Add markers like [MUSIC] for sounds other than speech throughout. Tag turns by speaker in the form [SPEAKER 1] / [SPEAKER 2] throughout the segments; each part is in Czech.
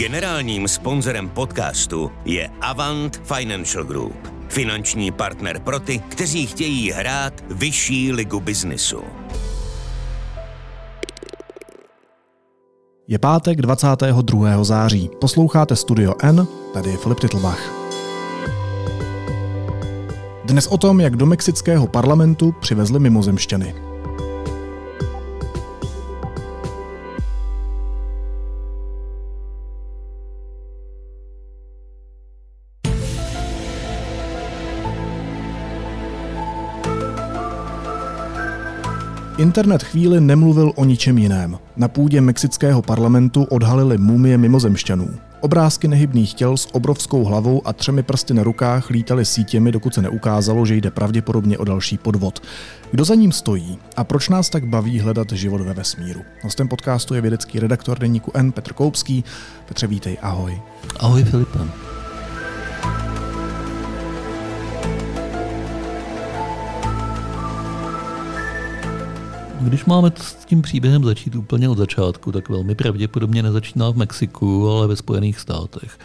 [SPEAKER 1] Generálním sponzorem podcastu je Avant Financial Group, finanční partner pro ty, kteří chtějí hrát vyšší ligu biznisu.
[SPEAKER 2] Je pátek 22. září. Posloucháte Studio N, tady je Filip Titlbach. Dnes o tom, jak do mexického parlamentu přivezli mimozemšťany. Internet chvíli nemluvil o ničem jiném. Na půdě mexického parlamentu odhalili mumie mimozemšťanů. Obrázky nehybných těl s obrovskou hlavou a třemi prsty na rukách lítaly sítěmi, dokud se neukázalo, že jde pravděpodobně o další podvod. Kdo za ním stojí a proč nás tak baví hledat život ve vesmíru? Hostem podcastu je vědecký redaktor deníku N Petr Koupský. Petře, vítej, ahoj.
[SPEAKER 3] Ahoj Filipe. Když máme s tím příběhem začít úplně od začátku, tak velmi pravděpodobně nezačíná v Mexiku, ale ve Spojených státech.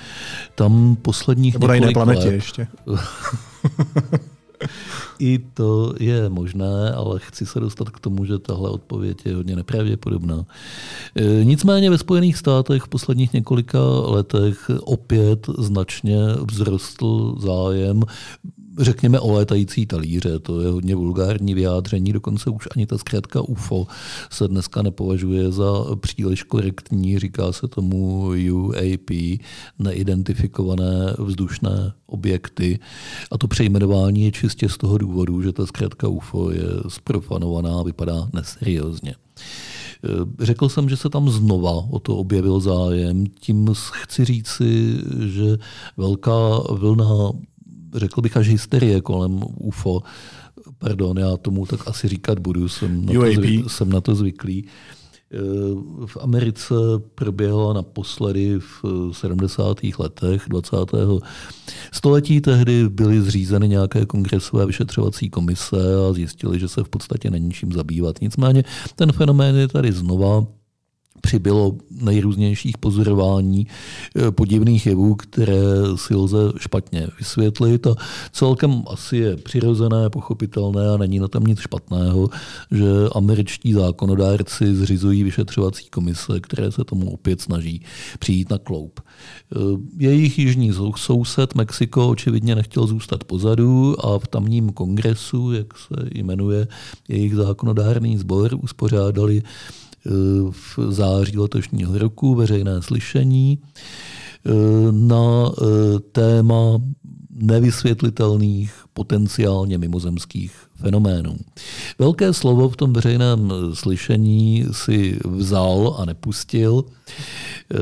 [SPEAKER 3] Tam posledních
[SPEAKER 2] Nebo
[SPEAKER 3] na
[SPEAKER 2] jiné planetě let, ještě. [LAUGHS]
[SPEAKER 3] I to je možné, ale chci se dostat k tomu, že tahle odpověď je hodně nepravděpodobná. E, nicméně ve Spojených státech v posledních několika letech opět značně vzrostl zájem řekněme o létající talíře. To je hodně vulgární vyjádření, dokonce už ani ta zkrátka UFO se dneska nepovažuje za příliš korektní, říká se tomu UAP, neidentifikované vzdušné objekty. A to přejmenování je čistě z toho důvodu, že ta zkrátka UFO je zprofanovaná, vypadá neseriózně. Řekl jsem, že se tam znova o to objevil zájem. Tím chci říci, že velká vlna řekl bych až hysterie kolem UFO. Pardon, já tomu tak asi říkat budu, jsem na, to, zvyk, jsem na to zvyklý. Eh, v Americe proběhla naposledy v 70. letech 20. století. Tehdy byly zřízeny nějaké kongresové vyšetřovací komise a zjistili, že se v podstatě není čím zabývat. Nicméně ten fenomén je tady znova přibylo nejrůznějších pozorování eh, podivných jevů, které si lze špatně vysvětlit a celkem asi je přirozené, pochopitelné a není na tom nic špatného, že američtí zákonodárci zřizují vyšetřovací komise, které se tomu opět snaží přijít na kloup. Eh, jejich jižní soused Mexiko očividně nechtěl zůstat pozadu a v tamním kongresu, jak se jmenuje jejich zákonodárný sbor, uspořádali v září letošního roku veřejné slyšení eh, na eh, téma nevysvětlitelných potenciálně mimozemských fenoménů. Velké slovo v tom veřejném slyšení si vzal a nepustil eh,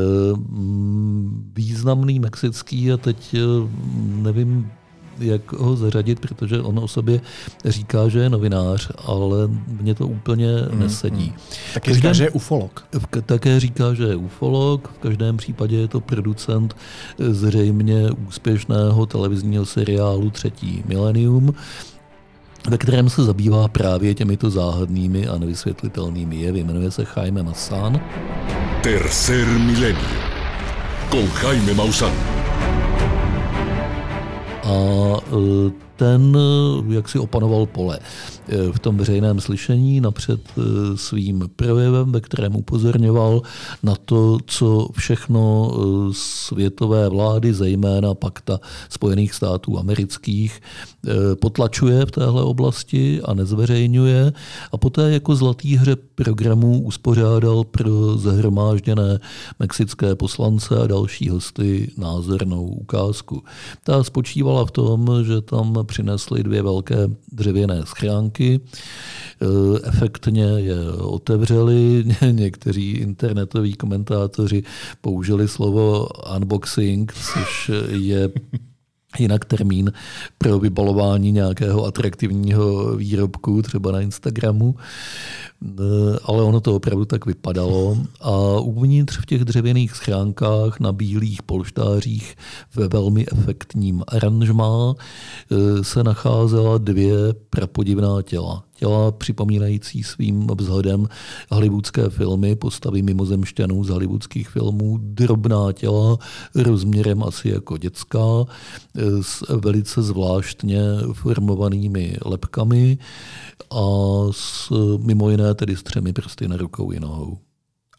[SPEAKER 3] významný mexický a teď nevím, jak ho zařadit, protože on o sobě říká, že je novinář, ale mně to úplně mm, nesedí. Mm.
[SPEAKER 2] Také každém, říká, že je ufolog.
[SPEAKER 3] V, také říká, že je ufolog, v každém případě je to producent zřejmě úspěšného televizního seriálu Třetí milenium, ve kterém se zabývá právě těmito záhadnými a nevysvětlitelnými jevy. Jmenuje se Jaime Maussan. Tercer milenio con Jaime Maussan a e, ten e, jak si opanoval pole e, v tom veřejném slyšení napřed svým projevem, ve kterém upozorňoval na to, co všechno světové vlády, zejména pakta Spojených států amerických, potlačuje v téhle oblasti a nezveřejňuje. A poté jako zlatý hře programů uspořádal pro zahromážděné mexické poslance a další hosty názornou ukázku. Ta spočívala v tom, že tam přinesli dvě velké dřevěné schránky, e, efektně je otevřeli, [LAUGHS] někteří internetoví komentátoři použili slovo unboxing, což je jinak termín pro vybalování nějakého atraktivního výrobku, třeba na Instagramu. Eh, ale ono to opravdu tak vypadalo. A uvnitř v těch dřevěných schránkách na bílých polštářích ve velmi efektním aranžmá eh, se nacházela dvě prapodivná těla těla připomínající svým vzhledem hollywoodské filmy, postavy mimozemšťanů z hollywoodských filmů, drobná těla rozměrem asi jako dětská, s velice zvláštně formovanými lepkami a s, mimo jiné tedy s třemi prsty na rukou i nohou.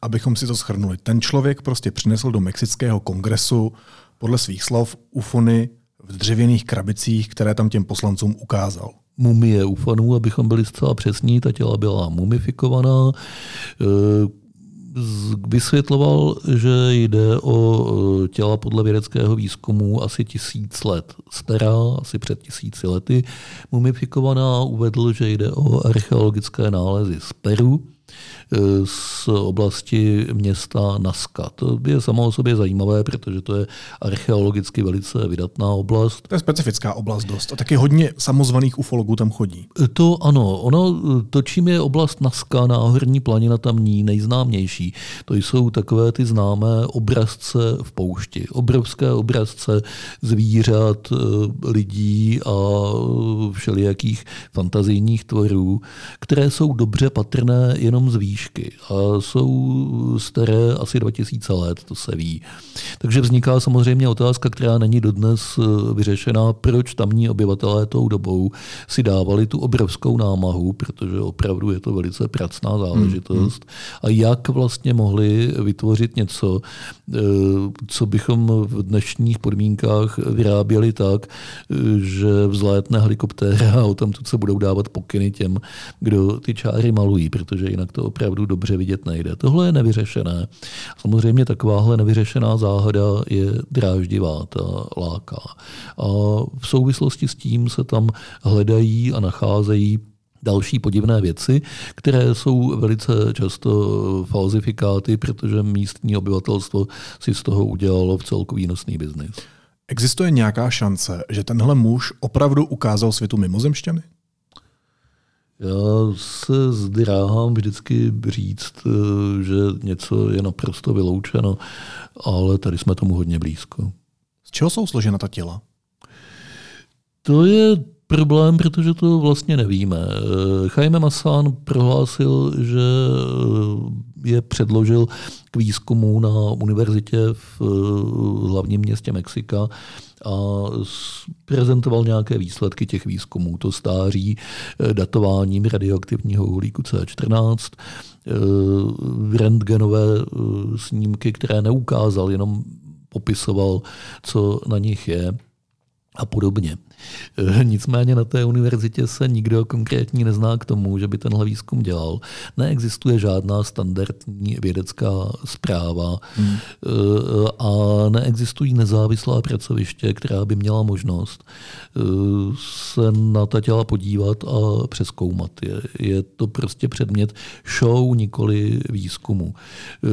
[SPEAKER 2] Abychom si to schrnuli, ten člověk prostě přinesl do mexického kongresu podle svých slov ufony v dřevěných krabicích, které tam těm poslancům ukázal
[SPEAKER 3] mumie ufanů, abychom byli zcela přesní, ta těla byla mumifikovaná. E, vysvětloval, že jde o e, těla podle vědeckého výzkumu asi tisíc let stará, asi před tisíci lety mumifikovaná. Uvedl, že jde o archeologické nálezy z Peru z oblasti města Naska. To je samo o sobě zajímavé, protože to je archeologicky velice vydatná oblast.
[SPEAKER 2] To je specifická oblast dost a taky hodně samozvaných ufologů tam chodí.
[SPEAKER 3] To ano. Ono, to, čím je oblast Naska, náhorní planina tamní, nejznámější, to jsou takové ty známé obrazce v poušti. Obrovské obrazce zvířat, eh, lidí a všelijakých fantazijních tvorů, které jsou dobře patrné jenom z výš knížky a jsou staré asi 2000 let, to se ví. Takže vzniká samozřejmě otázka, která není dodnes eh, vyřešená, proč tamní obyvatelé tou dobou si dávali tu obrovskou námahu, protože opravdu je to velice pracná záležitost, a jak vlastně mohli vytvořit něco, eh, co bychom v dnešních podmínkách vyráběli tak, eh, že vzlétne helikoptéra a o tom se budou dávat pokyny těm, kdo ty čáry malují, protože jinak to opravdu opravdu dobře vidět nejde. Tohle je nevyřešené. Samozřejmě takováhle nevyřešená záhada je dráždivá, ta láká. A v souvislosti s tím se tam hledají a nacházejí další podivné věci, které jsou velice často falzifikáty, protože místní obyvatelstvo si z toho udělalo v celku výnosný biznis.
[SPEAKER 2] Existuje nějaká šance, že tenhle muž opravdu ukázal světu mimozemšťany?
[SPEAKER 3] Já se zdráhám vždycky říct, eh, že něco je naprosto vyloučeno, ale tady jsme tomu hodně blízko.
[SPEAKER 2] Z čeho jsou složena ta těla?
[SPEAKER 3] To je problém, protože to vlastně nevíme. Eh, Jaime Massán prohlásil, že eh, je předložil k výzkumu na univerzitě v hlavním městě Mexika a prezentoval nějaké výsledky těch výzkumů. To stáří eh, datováním radioaktivního uhlíku C14, eh, rentgenové eh, snímky, které neukázal, jenom popisoval, co na nich je a podobně. Eh, nicméně na té univerzitě se nikdo konkrétní nezná k tomu, že by tenhle výzkum dělal. Neexistuje žádná standardní vědecká zpráva hmm. Eh, a neexistují nezávislá pracoviště, která by měla možnost eh, se na ta těla podívat a přeskoumat. Je, je to prostě předmět show, nikoli výzkumu.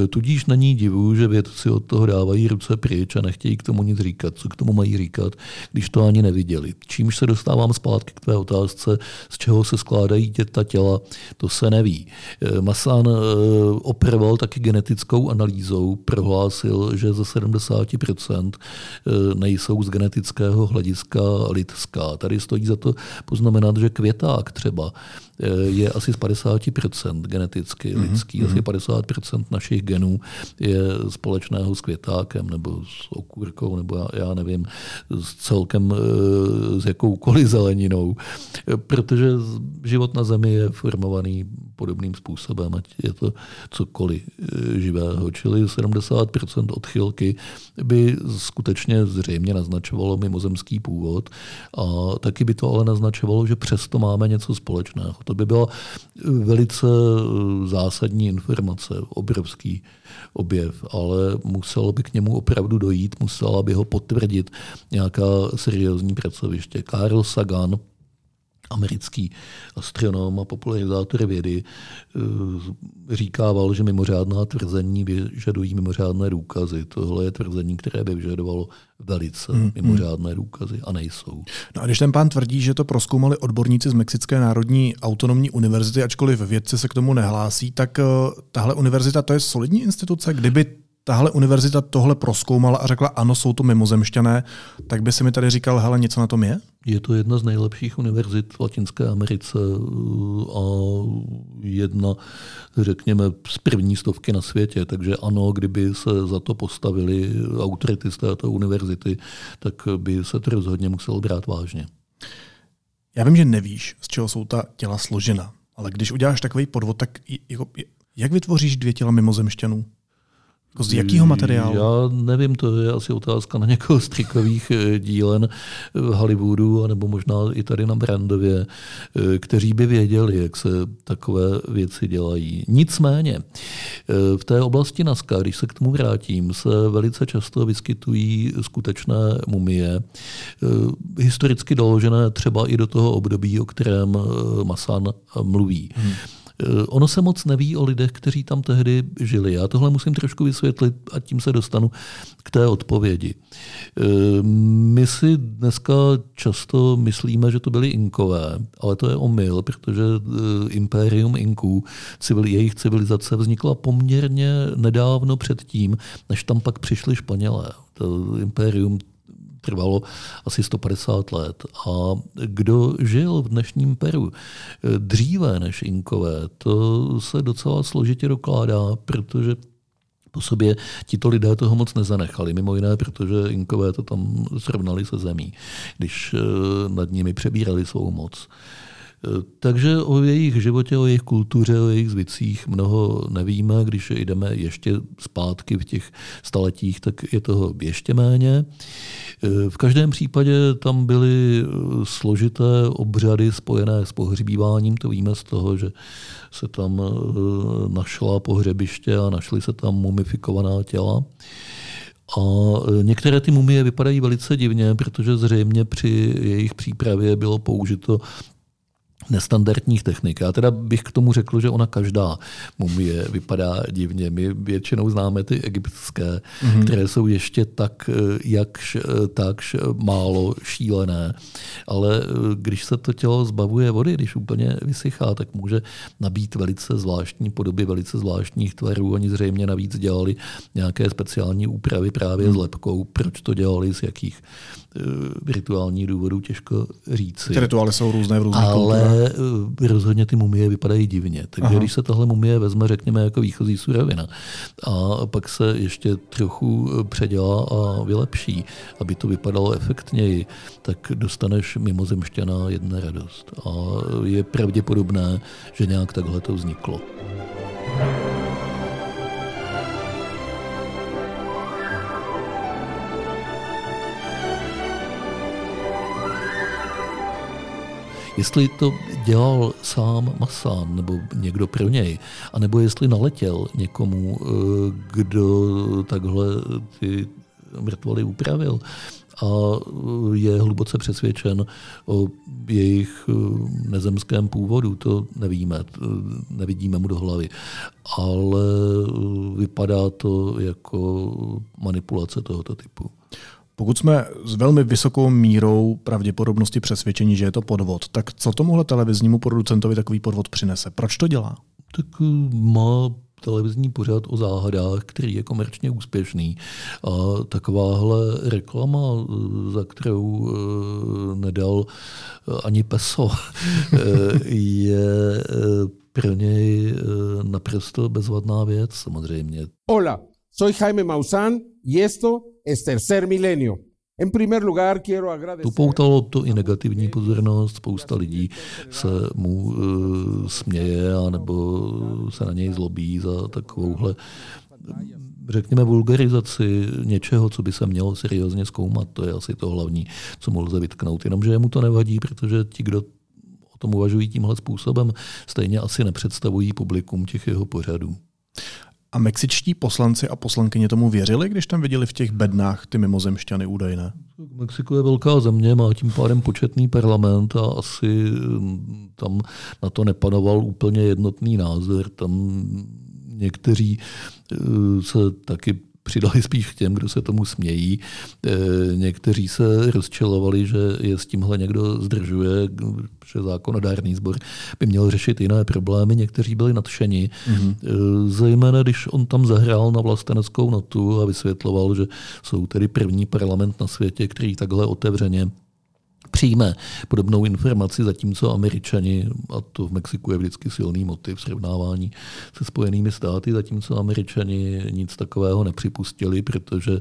[SPEAKER 3] Tudíž není divu, že vědci od toho dávají ruce pryč a nechtějí k tomu nic říkat. Co k tomu mají říkat, když to ani neviděli. Čímž se dostávám zpátky k tvé otázce, z čeho se skládají ta těla, to se neví. Eh, Masán eh, operoval taky genetickou analýzou, prohlásil, že ze 70% eh, nejsou z genetického hlediska lidská. Tady stojí za to poznamenat, že květák třeba je asi z 50% geneticky mm-hmm. lidský. Asi 50% mhm. našich genů je společného s květákem nebo s okůrkou, nebo já, já nevím, s celkem s jakoukoliv zeleninou, protože život na Zemi je formovaný podobným způsobem, ať je to cokoliv živého. Čili 70% odchylky by skutečně zřejmě naznačovalo mimozemský původ a taky by to ale naznačovalo, že přesto máme něco společného. To by byla velice zásadní informace, obrovský objev, ale muselo by k němu opravdu dojít, musela by ho potvrdit nějaká seriózní pracoviště. Carl Sagan, americký astronom a popularizátor vědy, eh, říkával, že mimořádná tvrzení vyžadují mimořádné důkazy. Tohle je tvrzení, které by vyžadovalo velice hmm, hmm. mimořádné důkazy a nejsou.
[SPEAKER 2] No a když ten pán tvrdí, že to proskoumali odborníci z Mexické národní autonomní univerzity, ačkoliv vědci se k tomu nehlásí, tak uh, tahle univerzita to je solidní instituce, kdyby tahle univerzita tohle proskoumala a řekla, ano, jsou to mimozemšťané, tak by si mi tady říkal, hele, něco na tom je?
[SPEAKER 3] Je to jedna z nejlepších univerzit v Latinské Americe a jedna, řekněme, z první stovky na světě. Takže ano, kdyby se za to postavili autority z této univerzity, tak by se to rozhodně muselo brát vážně.
[SPEAKER 2] Já vím, že nevíš, z čeho jsou ta těla složena, ale když uděláš takový podvod, tak jako, jak vytvoříš dvě těla mimozemšťanů? Jako z jakého materiálu?
[SPEAKER 3] Já nevím, to je asi otázka na někoho z trikových eh, dílen v Hollywoodu, nebo možná i tady na Brandově, eh, kteří by věděli, jak se takové věci dělají. Nicméně, eh, v té oblasti NASCAR, když se k tomu vrátím, se velice často vyskytují skutečné mumie, historicky doložené třeba i do toho období, o kterém Masan mluví. Hmm. Eh, ono se moc neví o lidech, kteří tam tehdy žili. Já tohle musím trošku vysvětlit a tím se dostanu k té odpovědi. Eh, my si dneska často myslíme, že to byli Inkové, ale to je omyl, protože eh, impérium Inků, civil, jejich civilizace vznikla poměrně nedávno předtím, než tam pak přišli Španělé. To impérium trvalo asi 150 let. A kdo žil v dnešním Peru dříve než Inkové, to se docela složitě dokládá, protože po sobě tito lidé toho moc nezanechali, mimo jiné, protože Inkové to tam srovnali se zemí, když eh, nad nimi přebírali svou moc. Takže o jejich životě, o jejich kultuře, o jejich zvicích mnoho nevíme. Když jdeme ještě zpátky v těch staletích, tak je toho ještě méně. V každém případě tam byly složité obřady spojené s pohřbíváním. To víme z toho, že se tam eh, našla pohřebiště a našly se tam mumifikovaná těla. A eh, některé ty mumie vypadají velice divně, protože zřejmě při jejich přípravě bylo použito nestandardních technik. Já teda bych k tomu řekl, že ona každá mumie vypadá divně. My většinou známe ty egyptské, mm-hmm. které jsou ještě tak, eh, jakž, eh, takž málo šílené. Ale eh, když se to tělo zbavuje vody, když úplně vysychá, tak může nabít velice zvláštní podoby, velice zvláštních tvarů. Oni zřejmě navíc dělali nějaké speciální úpravy právě mm. s lepkou. Proč to dělali, z jakých rituálních důvodů, těžko říci.
[SPEAKER 2] Ty rituály jsou různé v různých
[SPEAKER 3] Ale Eh, rozhodně ty mumie vypadají divně. Takže Aha. když se tahle mumie vezme, řekněme, jako výchozí surovina a pak se ještě trochu eh, předělá a vylepší, aby to vypadalo efektněji, tak dostaneš mimozemšťana jedna radost. A je pravděpodobné, že nějak takhle to vzniklo. Jestli to dělal sám Masán nebo někdo pro něj, anebo jestli naletěl někomu, eh, kdo takhle ty mrtvoly upravil a je hluboce přesvědčen o jejich eh, nezemském původu, to nevíme, nevidíme mu do hlavy. Ale vypadá to jako manipulace tohoto typu.
[SPEAKER 2] Pokud jsme s velmi vysokou mírou pravděpodobnosti přesvědčení, že je to podvod, tak co tomuhle televiznímu producentovi takový podvod přinese? Proč to dělá?
[SPEAKER 3] Tak eh, má televizní pořad o záhadách, který je komerčně úspěšný. A takováhle reklama, eh, za kterou eh, nedal ani peso, [LAUGHS] je pro něj naprosto bezvadná věc samozřejmě.
[SPEAKER 4] Hola, soy Jaime Maussan y esto es tercer milenio. En primer lugar quiero agradecer...
[SPEAKER 3] Upoutalo to i negativní pozornost, spousta lidí se mu uh, směje anebo se na něj zlobí za takovouhle řekněme, vulgarizaci něčeho, co by se mělo seriózně zkoumat. To je asi to hlavní, co mu lze vytknout. Jenomže mu to nevadí, protože ti, kdo o tom uvažují tímhle způsobem, stejně asi nepředstavují publikum těch jeho pořadů.
[SPEAKER 2] A mexičtí poslanci a poslankyně tomu věřili, když tam viděli v těch bednách ty mimozemšťany údajné?
[SPEAKER 3] Mexiko je velká země, má tím pádem početný parlament a asi mm, tam na to nepanoval úplně jednotný názor. Tam někteří eh, se taky přidali spíš k těm, kdo se tomu smějí. Někteří se rozčilovali, že je s tímhle někdo zdržuje, že zákonodárný sbor by měl řešit jiné problémy. Někteří byli nadšeni, mm-hmm. zejména když on tam zahrál na vlasteneckou notu a vysvětloval, že jsou tedy první parlament na světě, který takhle otevřeně přijme podobnou informaci, zatímco američani, a to v Mexiku je vždycky silný motiv srovnávání se spojenými státy, zatímco američani nic takového nepřipustili, protože e,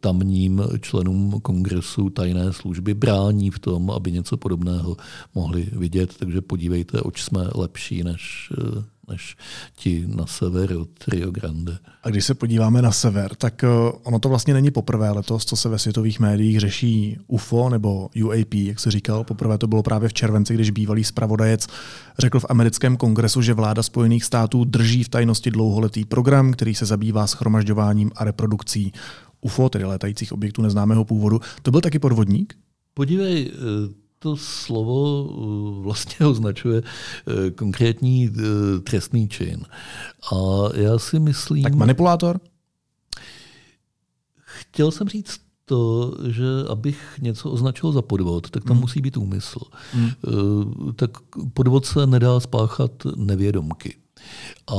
[SPEAKER 3] tamním členům kongresu tajné služby brání v tom, aby něco podobného mohli vidět. Takže podívejte, oč jsme lepší než e, než ti na sever od Rio Grande.
[SPEAKER 2] A když se podíváme na sever, tak eh, ono to vlastně není poprvé letos, co se ve světových médiích řeší UFO nebo UAP, jak se říkal. Poprvé to bylo právě v červenci, když bývalý zpravodajec řekl v americkém kongresu, že vláda Spojených států drží v tajnosti dlouholetý program, který se zabývá schromažďováním a reprodukcí UFO, tedy létajících objektů neznámého původu. To byl taky podvodník?
[SPEAKER 3] Podívej, eh, to slovo uh, vlastně [LAUGHS] označuje uh, konkrétní uh, trestný čin. A já si myslím...
[SPEAKER 2] Tak manipulátor?
[SPEAKER 3] Chtěl jsem říct to, že abych něco označil za podvod, tak tam hmm. musí být úmysl. Hmm. Tak podvod se nedá spáchat nevědomky. A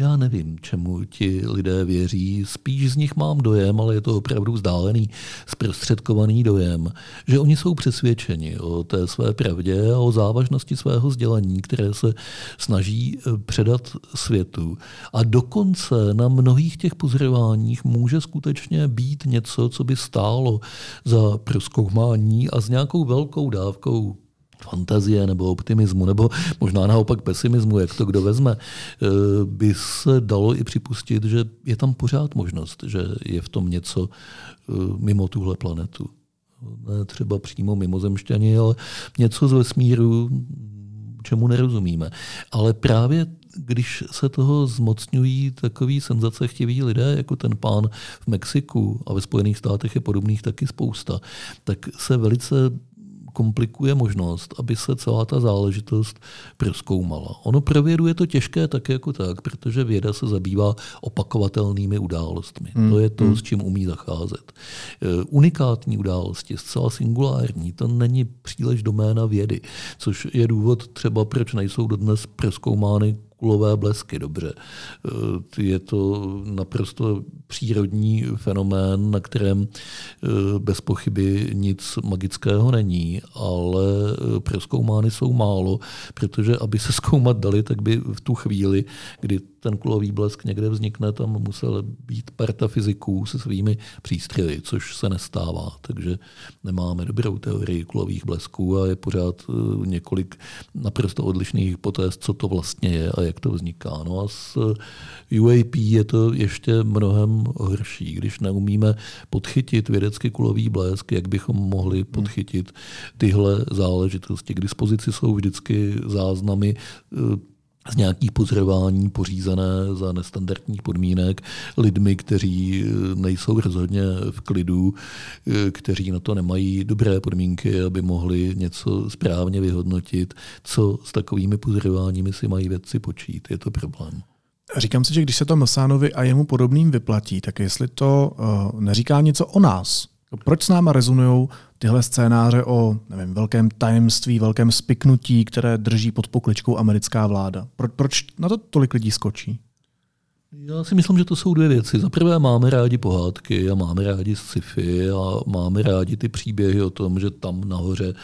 [SPEAKER 3] já nevím, čemu ti lidé věří. Spíš z nich mám dojem, ale je to opravdu vzdálený, zprostředkovaný dojem, že oni jsou přesvědčeni o té své pravdě a o závažnosti svého sdělení, které se snaží eh, předat světu. A dokonce na mnohých těch pozorováních může skutečně být něco, co by stálo za proskoumání a s nějakou velkou dávkou fantazie nebo optimismu, nebo možná naopak pesimismu, jak to kdo vezme, eh, by se dalo i připustit, že je tam pořád možnost, že je v tom něco eh, mimo tuhle planetu. Ne třeba přímo mimozemšťani, ale něco z vesmíru, čemu nerozumíme. Ale právě když se toho zmocňují takový senzacechtiví lidé, jako ten pán v Mexiku a ve Spojených státech je podobných taky spousta, tak se velice komplikuje možnost, aby se celá ta záležitost proskoumala. Ono pro vědu je to těžké tak jako tak, protože věda se zabývá opakovatelnými událostmi. Hmm. To je to, hmm. s čím umí zacházet. E, unikátní události, zcela singulární, to není příliš doména vědy, což je důvod třeba, proč nejsou dodnes proskoumány kulové blesky, dobře. Eh, je to naprosto přírodní fenomén, na kterém eh, bez pochyby nic magického není, ale eh, proskoumány jsou málo, protože aby se [LAUGHS] zkoumat dali, tak by v tu chvíli, kdy ten kulový blesk někde vznikne, tam musel být parta fyziků se svými přístroji, což se nestává. Takže nemáme dobrou teorii kulových blesků a je pořád několik naprosto odlišných hypotéz, co to vlastně je a jak to vzniká. No a s UAP je to ještě mnohem horší. Když neumíme podchytit vědecky kulový blesk, jak bychom mohli podchytit tyhle záležitosti. K dispozici jsou vždycky záznamy eh, z nějakých pozorování pořízené za nestandardních podmínek lidmi, kteří eh, nejsou rozhodně v klidu, eh, kteří na to nemají dobré podmínky, aby mohli něco správně vyhodnotit, co s takovými pozorováními si mají vědci počít. Je to problém.
[SPEAKER 2] Říkám si, že když se to Mlsánovi a jemu podobným vyplatí, tak jestli to uh, neříká něco o nás, proč s náma rezonují tyhle scénáře o nevím, velkém tajemství, velkém spiknutí, které drží pod pokličkou americká vláda? Pro, proč na to tolik lidí skočí?
[SPEAKER 3] Já si myslím, že to jsou dvě věci. Za prvé máme rádi pohádky a máme rádi sci-fi a máme rádi ty příběhy o tom, že tam nahoře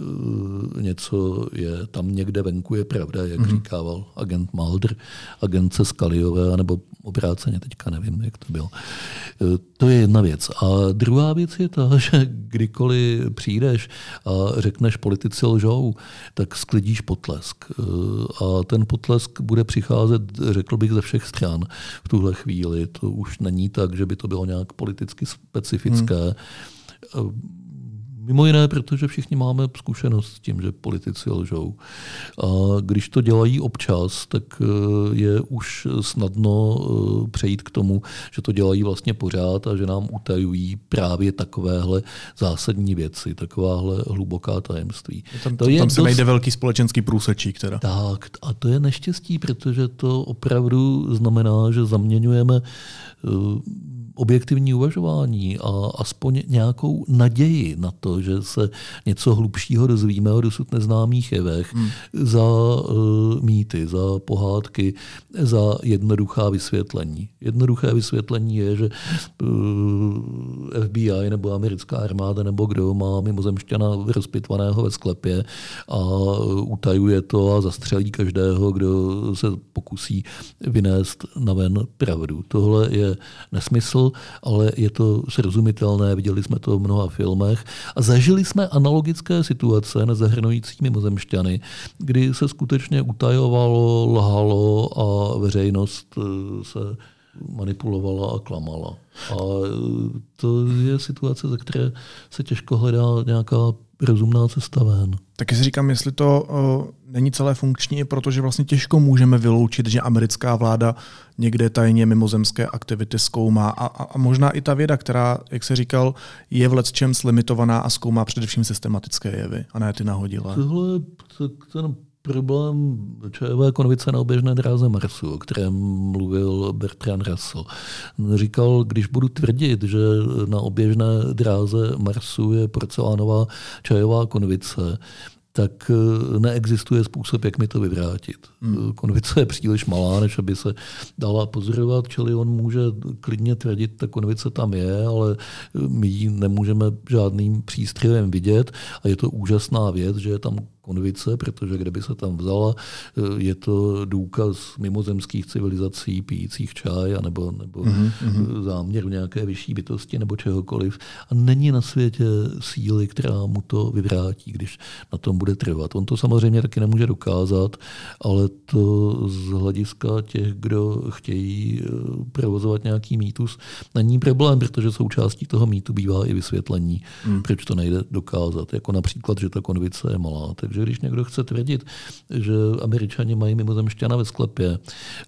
[SPEAKER 3] uh, něco je, tam někde venku je pravda, jak mm-hmm. říkával agent Mulder, agent Skaliové, nebo obráceně, teďka nevím, jak to bylo. Uh, to je jedna věc. A druhá věc je ta, [LAUGHS] že kdykoliv přijdeš a řekneš politici lžou, tak sklidíš potlesk. Uh, a ten potlesk bude přicházet, řekl bych, ze všech stran v tuhle chvíli. To už není tak, že by to bylo nějak politicky specifické. Hmm. Mimo jiné, protože všichni máme zkušenost s tím, že politici lžou. A když to dělají občas, tak eh, je už snadno eh, přejít k tomu, že to dělají vlastně pořád a že nám utajují právě takovéhle zásadní věci, takováhle hluboká tajemství.
[SPEAKER 2] Tam, to je tam se dost... najde velký společenský průsečík teda.
[SPEAKER 3] Tak, a to je neštěstí, protože to opravdu znamená, že zaměňujeme eh, objektivní uvažování a aspoň nějakou naději na to, že se něco hlubšího dozvíme o dosud neznámých jevech hmm. za uh, mýty, za pohádky, za jednoduchá vysvětlení. Jednoduché vysvětlení je, že uh, eh, FBI nebo americká armáda nebo kdo má mimozemšťana rozpitvaného ve sklepě a utajuje to a zastřelí každého, kdo se pokusí vynést na ven pravdu. Tohle je nesmysl ale je to srozumitelné, viděli jsme to v mnoha filmech a zažili jsme analogické situace na zahrnující mimozemšťany, kdy se skutečně utajovalo, lhalo a veřejnost eh, se manipulovala a klamala. A eh, to je situace, ze které se těžko hledá nějaká rozumná cesta ven.
[SPEAKER 2] Taky si říkám, jestli to uh, není celé funkční, protože vlastně těžko můžeme vyloučit, že americká vláda někde tajně mimozemské aktivity zkoumá a, a, a možná i ta věda, která, jak se říkal, je v čem limitovaná a zkoumá především systematické jevy a ne ty nahodilé.
[SPEAKER 3] Tohle, ten problém čajové konvice na oběžné dráze Marsu, o kterém mluvil Bertrand Russell. Říkal, když budu tvrdit, že na oběžné dráze Marsu je porcelánová čajová konvice, tak eh, neexistuje způsob, jak mi to vyvrátit. Hmm. Konvice je příliš malá, než aby se dala pozorovat, čili on může klidně tvrdit, ta konvice tam je, ale my ji nemůžeme žádným přístrojem vidět a je to úžasná věc, že je tam konvice, protože kde by se tam vzala, eh, je to důkaz mimozemských civilizací pijících čaj nebo, nebo mm-hmm. záměr v nějaké vyšší bytosti nebo čehokoliv. A není na světě síly, která mu to vyvrátí, když na tom bude trvat. On to samozřejmě taky nemůže dokázat, ale to z hlediska těch, kdo chtějí eh, provozovat nějaký mýtus, není problém, protože součástí toho mýtu bývá i vysvětlení, mm. proč to nejde dokázat. Jako například, že ta konvice je malá. Tak takže když někdo chce tvrdit, že američani mají mimozemšťana ve sklepě,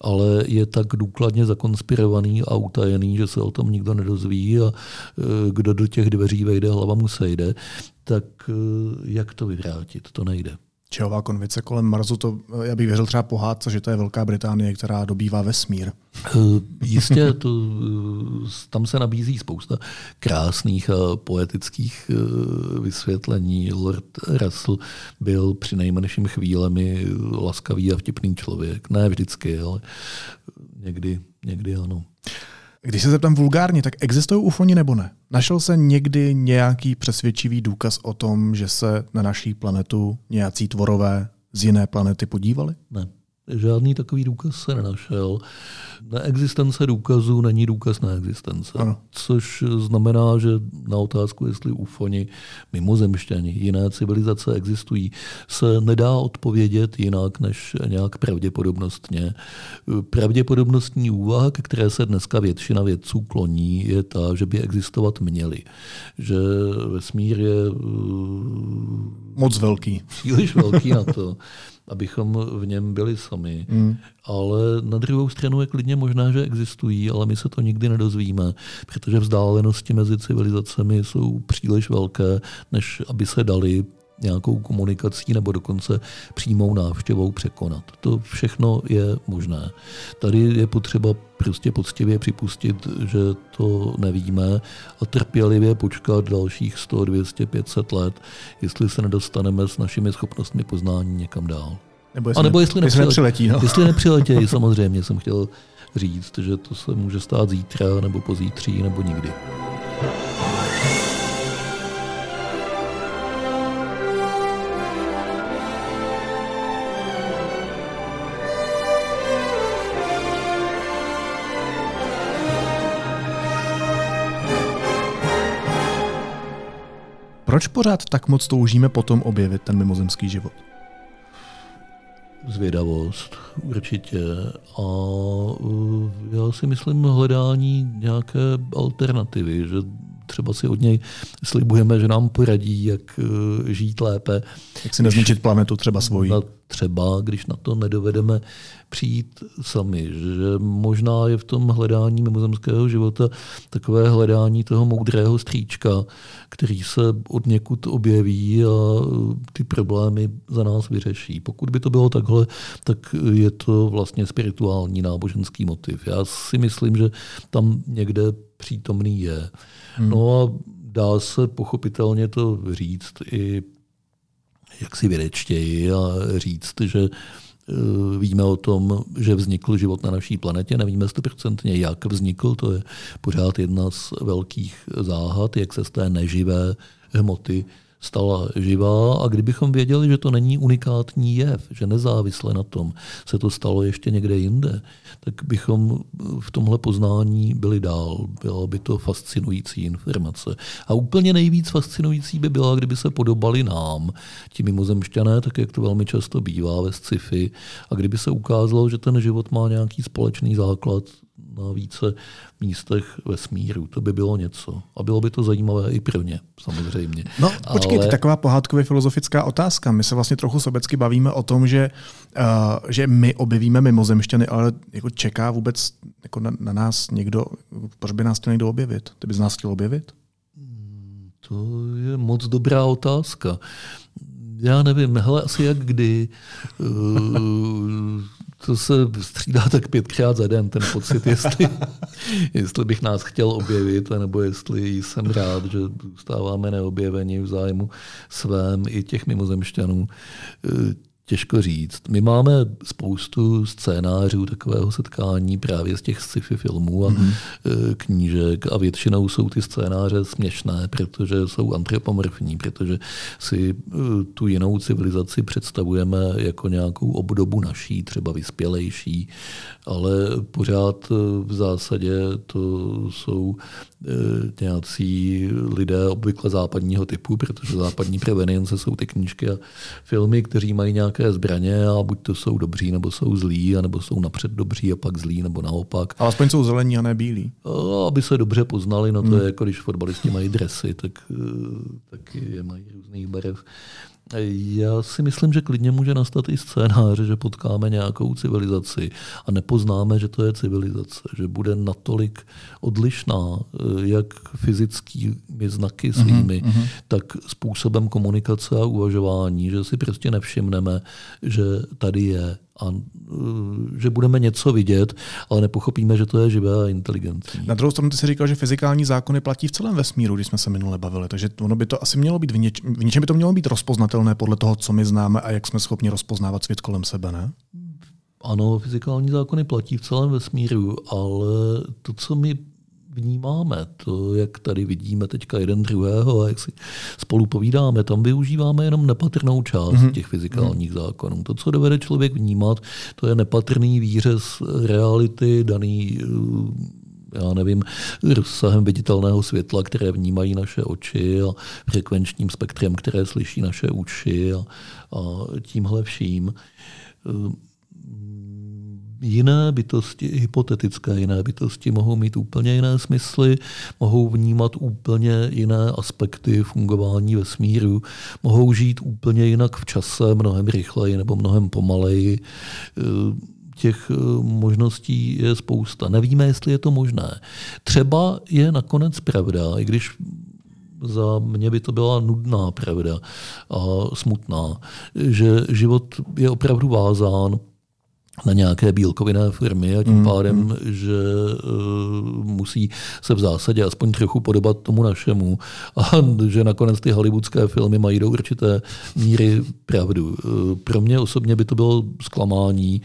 [SPEAKER 3] ale je tak důkladně zakonspirovaný a utajený, že se o tom nikdo nedozví a e, kdo do těch dveří vejde, hlava mu sejde, tak e, jak to vyvrátit? To nejde.
[SPEAKER 2] Čehová konvice kolem Marsu, to já bych věřil třeba pohádce, že to je Velká Británie, která dobývá vesmír.
[SPEAKER 3] Eh, jistě, [LAUGHS] to, eh, tam se nabízí spousta krásných a poetických eh, vysvětlení. Lord Russell byl při nejmenším chvílemi laskavý a vtipný člověk. Ne vždycky, ale někdy, někdy ano.
[SPEAKER 2] Když se zeptám vulgárně, tak existují ufoni nebo ne? Našel se někdy nějaký přesvědčivý důkaz o tom, že se na naší planetu nějací tvorové z jiné planety podívali?
[SPEAKER 3] Ne. Žádný takový důkaz se nenašel. Neexistence důkazů není důkaz neexistence. Ano. Což znamená, že na otázku, jestli ufoni, mimozemšťani, jiné civilizace existují, se nedá odpovědět jinak než nějak pravděpodobnostně. Pravděpodobnostní úvaha, ke které se dneska většina vědců kloní, je ta, že by existovat měly. Že vesmír je
[SPEAKER 2] moc velký.
[SPEAKER 3] Příliš velký na to [LAUGHS] abychom v něm byli sami. Mm. Ale na druhou stranu je klidně možná, že existují, ale my se to nikdy nedozvíme, protože vzdálenosti mezi civilizacemi jsou příliš velké, než aby se dali nějakou komunikací nebo dokonce přímou návštěvou překonat. To všechno je možné. Tady je potřeba prostě poctivě připustit, že to nevíme a trpělivě počkat dalších 100, 200, 500 let, jestli se nedostaneme s našimi schopnostmi poznání někam dál.
[SPEAKER 2] Nebo jestli, a nebo jestli, jestli nepřiletí. No.
[SPEAKER 3] Jestli nepřiletějí, [LAUGHS] samozřejmě jsem chtěl říct, že to se může stát zítra, nebo pozítří, nebo nikdy.
[SPEAKER 2] Proč pořád tak moc toužíme potom objevit ten mimozemský život?
[SPEAKER 3] Zvědavost, určitě. A uh, já si myslím hledání nějaké alternativy, že třeba si od něj slibujeme, že nám poradí, jak žít lépe.
[SPEAKER 2] Jak si nezničit planetu třeba svoji.
[SPEAKER 3] Třeba, když na to nedovedeme přijít sami. Že možná je v tom hledání mimozemského života takové hledání toho moudrého stříčka, který se od někud objeví a ty problémy za nás vyřeší. Pokud by to bylo takhle, tak je to vlastně spirituální náboženský motiv. Já si myslím, že tam někde přítomný je. Hmm. No a dá se pochopitelně to říct i jak si vědečtěji a říct, že Eh, víme o tom, že vznikl život na naší planetě, nevíme stoprocentně, jak vznikl, to je pořád jedna z velkých záhad, jak se z té neživé hmoty stala živá a kdybychom věděli, že to není unikátní jev, že nezávisle na tom se to stalo ještě někde jinde, tak bychom v tomhle poznání byli dál. Byla by to fascinující informace. A úplně nejvíc fascinující by byla, kdyby se podobali nám, ti mimozemšťané, tak jak to velmi často bývá ve sci-fi, a kdyby se ukázalo, že ten život má nějaký společný základ na více místech ve smíru. To by bylo něco. A bylo by to zajímavé i pro ně, samozřejmě.
[SPEAKER 2] No, počkejte, Ale... taková pohádkově filozofická otázka. My se vlastně trochu sobecky bavíme o tom, že, uh, že my objevíme mimozemšťany, ale jako čeká vůbec jako na, na nás někdo, proč by nás chtěl někdo objevit? Ty bys nás chtěl objevit?
[SPEAKER 3] To je moc dobrá otázka. Já nevím, hele, asi jak kdy. To se střídá tak pětkrát za den, ten pocit, jestli, [LAUGHS] jestli bych nás chtěl objevit, nebo jestli jsem rád, že zůstáváme neobjeveni v zájmu svém i těch mimozemšťanů. Těžko říct. My máme spoustu scénářů takového setkání právě z těch sci-fi filmů a mm-hmm. knížek a většinou jsou ty scénáře směšné, protože jsou antropomorfní, protože si e, tu jinou civilizaci představujeme jako nějakou obdobu naší, třeba vyspělejší, ale pořád e, v zásadě to jsou nějací lidé obvykle západního typu, protože západní prevenience jsou ty knížky a filmy, kteří mají nějak nějaké zbraně a buď to jsou dobří, nebo jsou zlí, nebo jsou napřed dobří a pak zlí, nebo naopak.
[SPEAKER 2] Ale aspoň jsou zelení a ne bílí.
[SPEAKER 3] Aby se dobře poznali, no to hmm. je jako když fotbalisti mají dresy, tak eh, taky je mají různých barev. Já si myslím, že klidně může nastat i scénář, že potkáme nějakou civilizaci a nepoznáme, že to je civilizace, že bude natolik odlišná, eh, jak fyzickými znaky mhm, svými, mm-hmm. tak způsobem komunikace a uvažování, že si prostě nevšimneme, že tady je a uh, že budeme něco vidět, ale nepochopíme, že to je živé a inteligentní.
[SPEAKER 2] Na druhou stranu ty jsi říkal, že fyzikální zákony platí v celém vesmíru, když jsme se minule bavili, takže ono by to asi mělo být, v, něč, v něčem by to mělo být rozpoznatelné podle toho, co my známe a jak jsme schopni rozpoznávat svět kolem sebe, ne?
[SPEAKER 3] Ano, fyzikální zákony platí v celém vesmíru, ale to, co my vnímáme, to, jak tady vidíme teďka jeden druhého a jak si spolu povídáme, tam využíváme jenom nepatrnou část mm-hmm. těch fyzikálních mm-hmm. zákonů. To, co dovede člověk vnímat, to je nepatrný výřez reality daný eh, já nevím, rozsahem viditelného světla, které vnímají naše oči a frekvenčním spektrem, které slyší naše uši a, a tímhle vším eh, jiné bytosti, hypotetické jiné bytosti, mohou mít úplně jiné smysly, mohou vnímat úplně jiné aspekty fungování vesmíru, mohou žít úplně jinak v čase, mnohem rychleji nebo mnohem pomaleji. Těch eh, možností je spousta. Nevíme, jestli je to možné. Třeba je nakonec pravda, i když za mě by to byla nudná pravda a smutná, že život je opravdu vázán na nějaké bílkovinné firmy a tím mm, pádem, mm. že uh, musí se v zásadě aspoň trochu podobat tomu našemu a [LAUGHS] že nakonec ty hollywoodské filmy mají do určité míry pravdu. Uh, pro mě osobně by to bylo zklamání,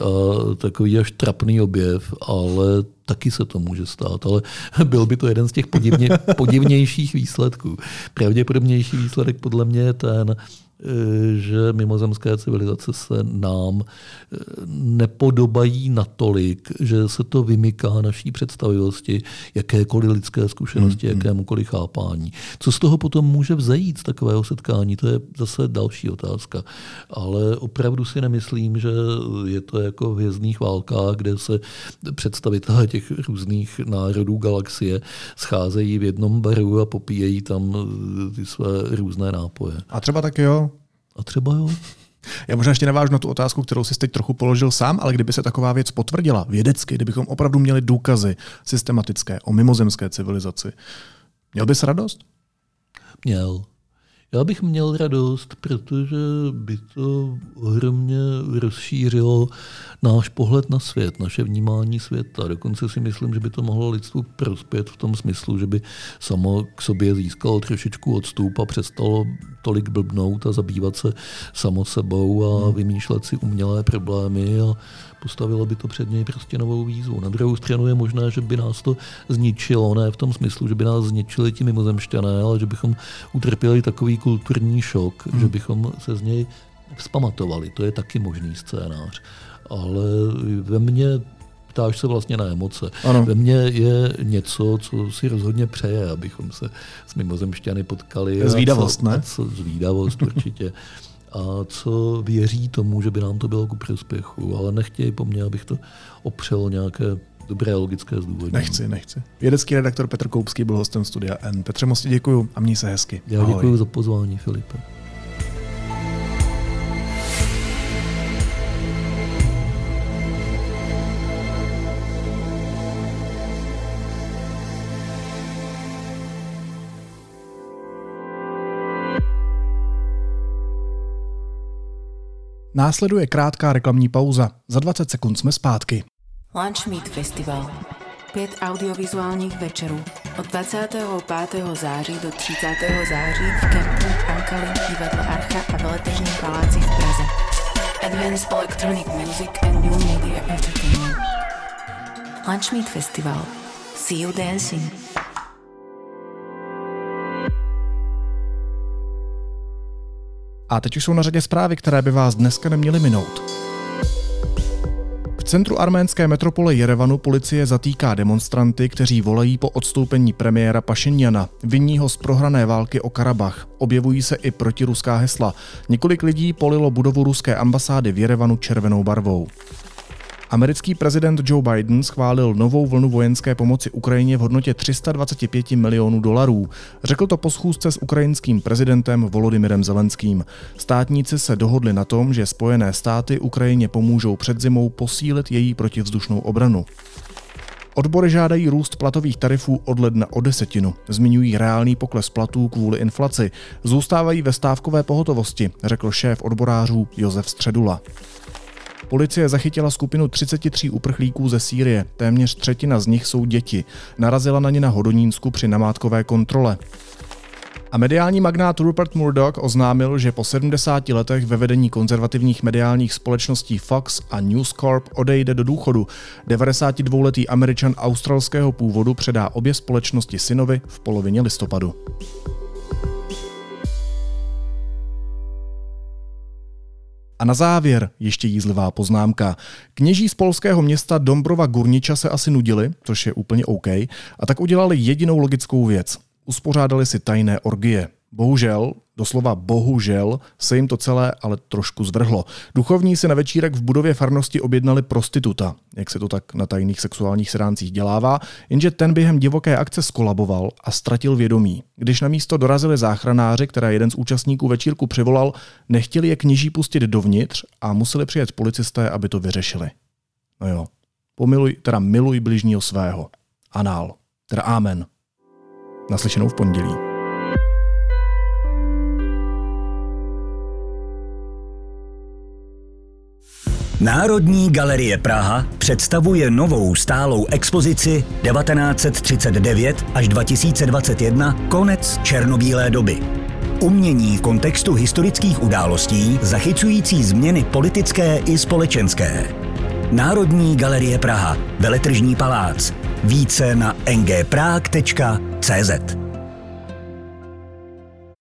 [SPEAKER 3] uh, takový až trapný objev, ale taky se to může stát, ale [LAUGHS] byl by to jeden z těch podivně, podivnějších výsledků. Pravděpodobnější výsledek podle mě je ten, že mimozemské civilizace se nám eh, nepodobají natolik, že se to vymyká naší představivosti, jakékoliv lidské zkušenosti, hmm. jakémukoliv chápání. Co z toho potom může vzejít z takového setkání, to je zase další otázka. Ale opravdu si nemyslím, že je to jako v hvězdných válkách, kde se představitelé těch různých národů galaxie scházejí v jednom baru a popíjejí tam eh, ty své různé nápoje.
[SPEAKER 2] A třeba tak jo,
[SPEAKER 3] a třeba jo.
[SPEAKER 2] Já možná ještě navážu na tu otázku, kterou jsi teď trochu položil sám, ale kdyby se taková věc potvrdila vědecky, kdybychom opravdu měli důkazy systematické o mimozemské civilizaci, měl bys radost?
[SPEAKER 3] Měl. Já bych měl radost, protože by to ohromně rozšířilo náš pohled na svět, naše vnímání světa. Dokonce si myslím, že by to mohlo lidstvu prospět v tom smyslu, že by samo k sobě získalo trošičku odstup a přestalo tolik blbnout a zabývat se samo sebou a hmm. vymýšlet si umělé problémy a postavilo by to před něj prostě novou výzvu. Na druhou stranu je možné, že by nás to zničilo, ne v tom smyslu, že by nás zničili ti mimozemšťané, ale že bychom utrpěli takový kulturní šok, hmm. že bychom se z něj vzpamatovali. To je taky možný scénář. Ale ve mně ptáš se vlastně na emoce. Ano. Ve mně je něco, co si rozhodně přeje, abychom se s mimozemšťany potkali.
[SPEAKER 2] Zvídavost,
[SPEAKER 3] ne? Co, zvídavost určitě. [LAUGHS] a co věří tomu, že by nám to bylo ku prospěchu, ale nechtějí po mně, abych to opřel nějaké dobré logické zdůvodnění.
[SPEAKER 2] Nechci, nechci. Vědecký redaktor Petr Koupský byl hostem studia N. Petře, moc děkuju a měj se hezky.
[SPEAKER 3] Já děkuji za pozvání, Filipe.
[SPEAKER 2] Následuje krátká reklamní pauza. Za 20 sekund jsme zpátky.
[SPEAKER 5] Lunch Meet Festival. Pět audiovizuálních večerů od 25. září do 30. září v kempu Ankali divadle Archa a veletržním paláci v Praze. Advanced Electronic Music and New Media Entertainment. Lunch Meet Festival. See you dancing.
[SPEAKER 2] A teď už jsou na řadě zprávy, které by vás dneska neměly minout. V centru arménské metropole Jerevanu policie zatýká demonstranty, kteří volají po odstoupení premiéra Pašinjana, vinního z prohrané války o Karabach. Objevují se i protiruská hesla. Několik lidí polilo budovu ruské ambasády v Jerevanu červenou barvou. Americký prezident Joe Biden schválil novou vlnu vojenské pomoci Ukrajině v hodnotě 325 milionů dolarů. Řekl to po schůzce s ukrajinským prezidentem Volodymyrem Zelenským. Státníci se dohodli na tom, že Spojené státy Ukrajině pomůžou před zimou posílit její protivzdušnou obranu. Odbory žádají růst platových tarifů od ledna o desetinu. Zmiňují reálný pokles platů kvůli inflaci. Zůstávají ve stávkové pohotovosti, řekl šéf odborářů Josef Středula. Policie zachytila skupinu 33 uprchlíků ze Sýrie, téměř třetina z nich jsou děti. Narazila na ně na Hodonínsku při namátkové kontrole. A mediální magnát Rupert Murdoch oznámil, že po 70 letech ve vedení konzervativních mediálních společností Fox a News Corp odejde do důchodu. 92-letý američan australského původu předá obě společnosti synovi v polovině listopadu. A na závěr ještě jízlivá poznámka. Kněží z polského města Dombrova Gurniča se asi nudili, což je úplně OK, a tak udělali jedinou logickou věc. Uspořádali si tajné orgie. Bohužel, doslova bohužel, se jim to celé ale trošku zvrhlo. Duchovní si na večírek v budově farnosti objednali prostituta, jak se to tak na tajných sexuálních sedáncích dělává, jenže ten během divoké akce skolaboval a ztratil vědomí. Když na místo dorazili záchranáři, které jeden z účastníků večírku přivolal, nechtěli je kněží pustit dovnitř a museli přijet policisté, aby to vyřešili. No jo, pomiluj, teda miluj bližního svého. Anál. Teda amen. Naslyšenou v pondělí.
[SPEAKER 6] Národní galerie Praha představuje novou stálou expozici 1939 až 2021 konec černobílé doby. Umění v kontextu historických událostí zachycující změny politické i společenské. Národní galerie Praha, Veletržní palác. Více na ngprag.cz